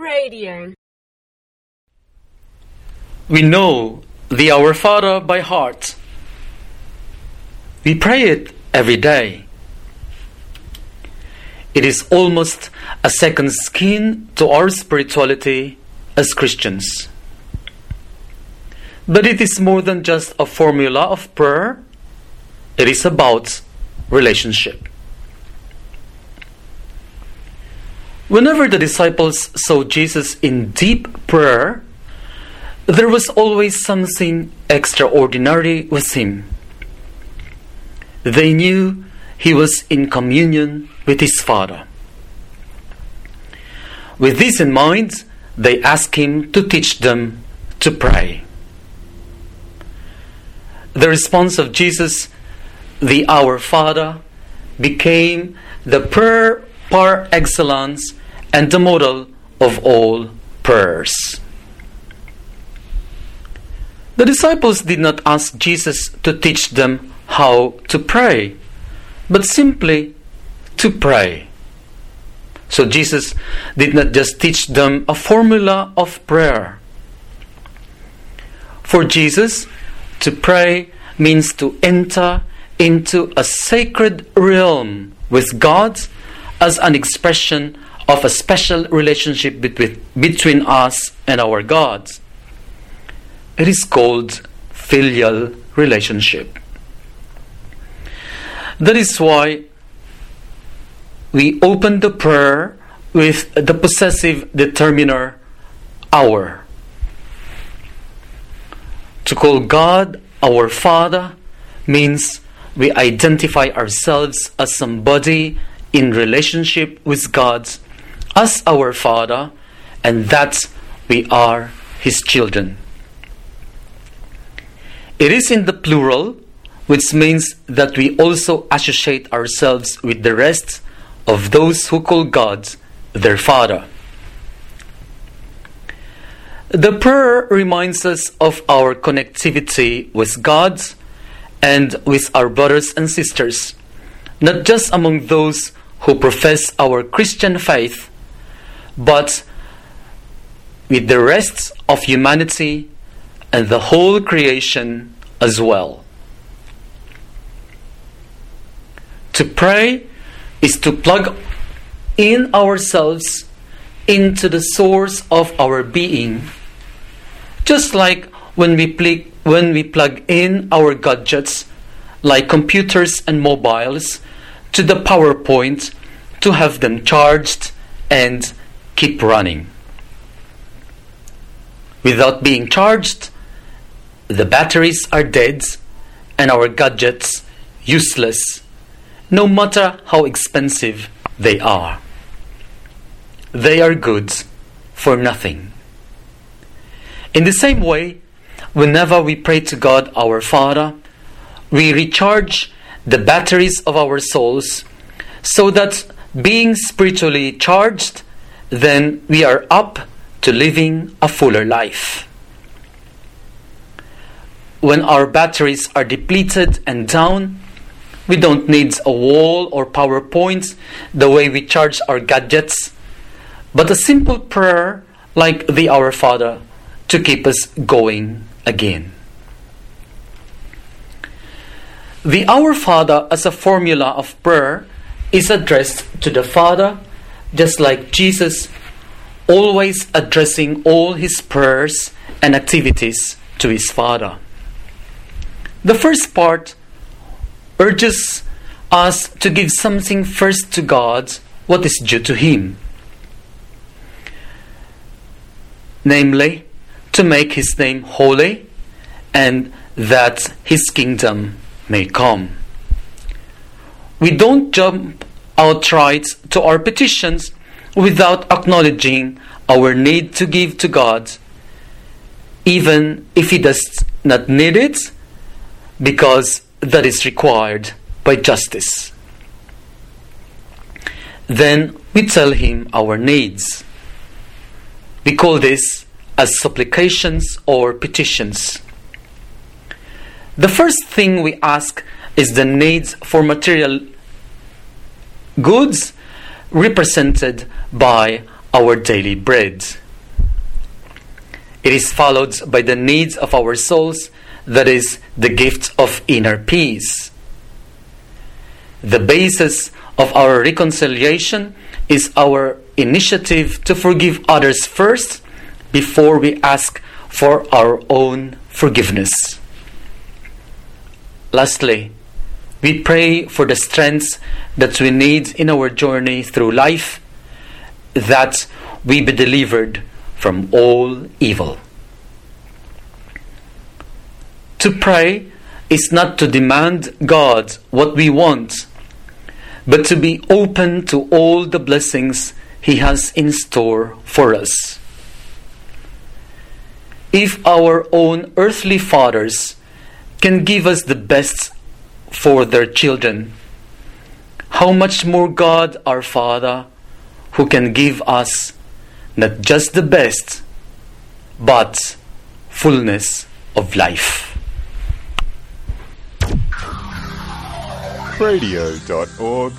Radio. We know the Our Father by heart. We pray it every day. It is almost a second skin to our spirituality as Christians. But it is more than just a formula of prayer, it is about relationship. Whenever the disciples saw Jesus in deep prayer, there was always something extraordinary with him. They knew he was in communion with his Father. With this in mind, they asked him to teach them to pray. The response of Jesus, the Our Father, became the prayer par excellence and the model of all prayers. The disciples did not ask Jesus to teach them how to pray, but simply to pray. So Jesus did not just teach them a formula of prayer. For Jesus, to pray means to enter into a sacred realm with God as an expression of a special relationship between, between us and our God. It is called filial relationship. That is why we open the prayer with the possessive determiner our. To call God our Father means we identify ourselves as somebody in relationship with God as our Father and that we are His children. It is in the plural, which means that we also associate ourselves with the rest of those who call God their Father. The prayer reminds us of our connectivity with God and with our brothers and sisters, not just among those who profess our Christian faith, but with the rest of humanity and the whole creation as well. To pray is to plug in ourselves into the source of our being, just like when we, pl- when we plug in our gadgets, like computers and mobiles, to the power point to have them charged and keep running. Without being charged, the batteries are dead and our gadgets useless, no matter how expensive they are. They are good for nothing. In the same way, whenever we pray to God our Father, we recharge the batteries of our souls so that being spiritually charged, then we are up to living a fuller life. When our batteries are depleted and down, we don't need a wall or power point the way we charge our gadgets, but a simple prayer like the Our Father to keep us going again. The Our Father as a formula of prayer is addressed to the Father, just like Jesus always addressing all his prayers and activities to his Father. The first part urges us to give something first to God, what is due to Him. Namely, to make His name holy and that His kingdom may come. We don't jump outright to our petitions without acknowledging our need to give to God, even if He does not need it, because that is required by justice. Then we tell Him our needs. We call this as supplications or petitions. The first thing we ask is the needs for material goods represented by our daily bread. It is followed by the needs of our souls, that is, the gift of inner peace. The basis of our reconciliation is our initiative to forgive others first before we ask for our own forgiveness. Lastly, we pray for the strength that we need in our journey through life, that we be delivered from all evil. To pray is not to demand God what we want, but to be open to all the blessings He has in store for us. If our own earthly fathers can give us the best for their children, how much more God our Father, who can give us not just the best, but fullness of life. radio.org.au